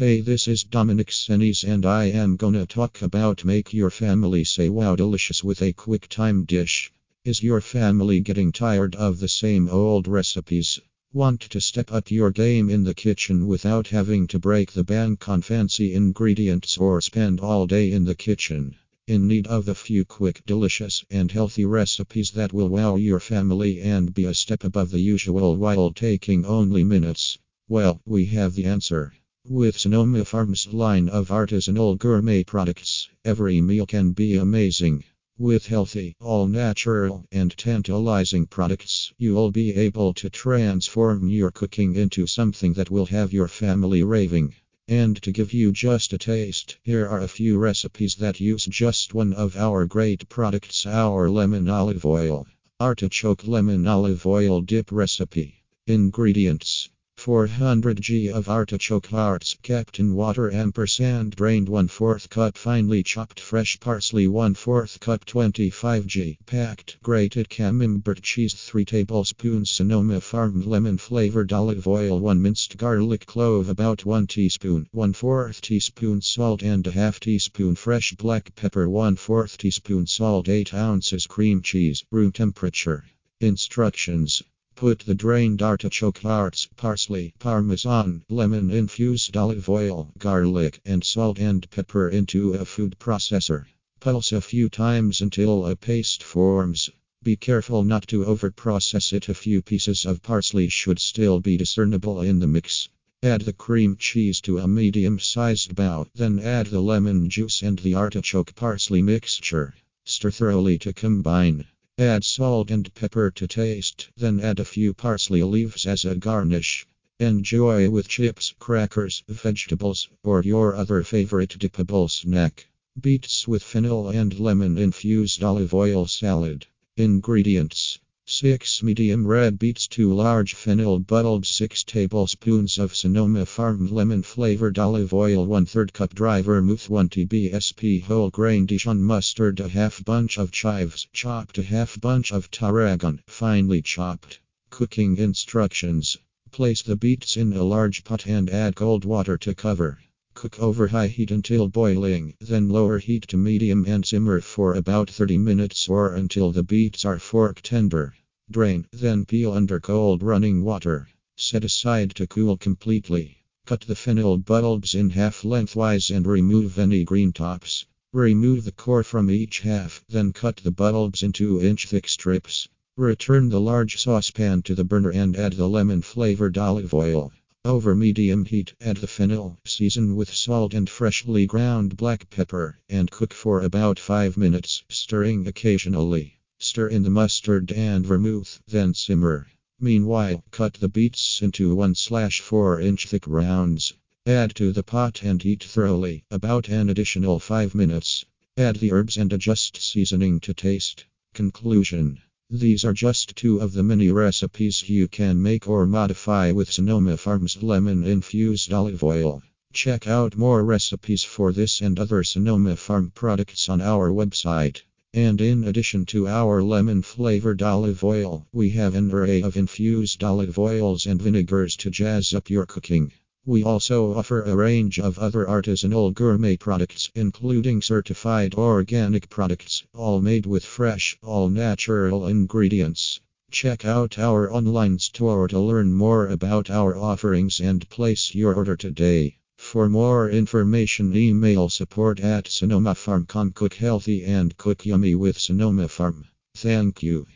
Hey, this is Dominic Senis, and I am gonna talk about make your family say wow delicious with a quick time dish. Is your family getting tired of the same old recipes? Want to step up your game in the kitchen without having to break the bank on fancy ingredients or spend all day in the kitchen? In need of a few quick, delicious, and healthy recipes that will wow your family and be a step above the usual while taking only minutes? Well, we have the answer. With Sonoma Farms line of artisanal gourmet products, every meal can be amazing. With healthy, all natural, and tantalizing products, you'll be able to transform your cooking into something that will have your family raving. And to give you just a taste, here are a few recipes that use just one of our great products our lemon olive oil. Artichoke lemon olive oil dip recipe. Ingredients 400 g of artichoke hearts kept in water ampersand drained 1 4th cup finely chopped fresh parsley 1 4th cup 25 g packed grated camembert cheese 3 tablespoons sonoma farm lemon flavored olive oil 1 minced garlic clove about 1 teaspoon 1 4th teaspoon salt and a half teaspoon fresh black pepper 1 4th teaspoon salt 8 ounces cream cheese room temperature instructions Put the drained artichoke hearts, parsley, parmesan, lemon infused olive oil, garlic, and salt and pepper into a food processor. Pulse a few times until a paste forms. Be careful not to overprocess it. A few pieces of parsley should still be discernible in the mix. Add the cream cheese to a medium sized bowl, then add the lemon juice and the artichoke parsley mixture. Stir thoroughly to combine. Add salt and pepper to taste, then add a few parsley leaves as a garnish. Enjoy with chips, crackers, vegetables, or your other favorite dippable snack. Beets with fennel and lemon infused olive oil salad. Ingredients 6 medium red beets, 2 large fennel bulbs, 6 tablespoons of Sonoma Farm lemon flavored olive oil, 1 3rd cup dry vermouth, 1 TBSP whole grain Dijon mustard, a half bunch of chives, chopped a half bunch of tarragon, finely chopped. Cooking instructions Place the beets in a large pot and add cold water to cover. Cook over high heat until boiling, then lower heat to medium and simmer for about 30 minutes or until the beets are fork tender. Drain, then peel under cold running water. Set aside to cool completely. Cut the fennel bulbs in half lengthwise and remove any green tops. Remove the core from each half, then cut the bulbs into inch thick strips. Return the large saucepan to the burner and add the lemon flavored olive oil. Over medium heat, add the fennel, season with salt and freshly ground black pepper, and cook for about 5 minutes, stirring occasionally. Stir in the mustard and vermouth, then simmer. Meanwhile, cut the beets into 1 4 inch thick rounds. Add to the pot and heat thoroughly, about an additional 5 minutes. Add the herbs and adjust seasoning to taste. Conclusion These are just two of the many recipes you can make or modify with Sonoma Farms lemon infused olive oil. Check out more recipes for this and other Sonoma Farm products on our website. And in addition to our lemon flavored olive oil, we have an array of infused olive oils and vinegars to jazz up your cooking. We also offer a range of other artisanal gourmet products, including certified organic products, all made with fresh, all natural ingredients. Check out our online store to learn more about our offerings and place your order today. For more information, email support at Sonoma Farm. Cook healthy and cook yummy with Sonoma Farm. Thank you.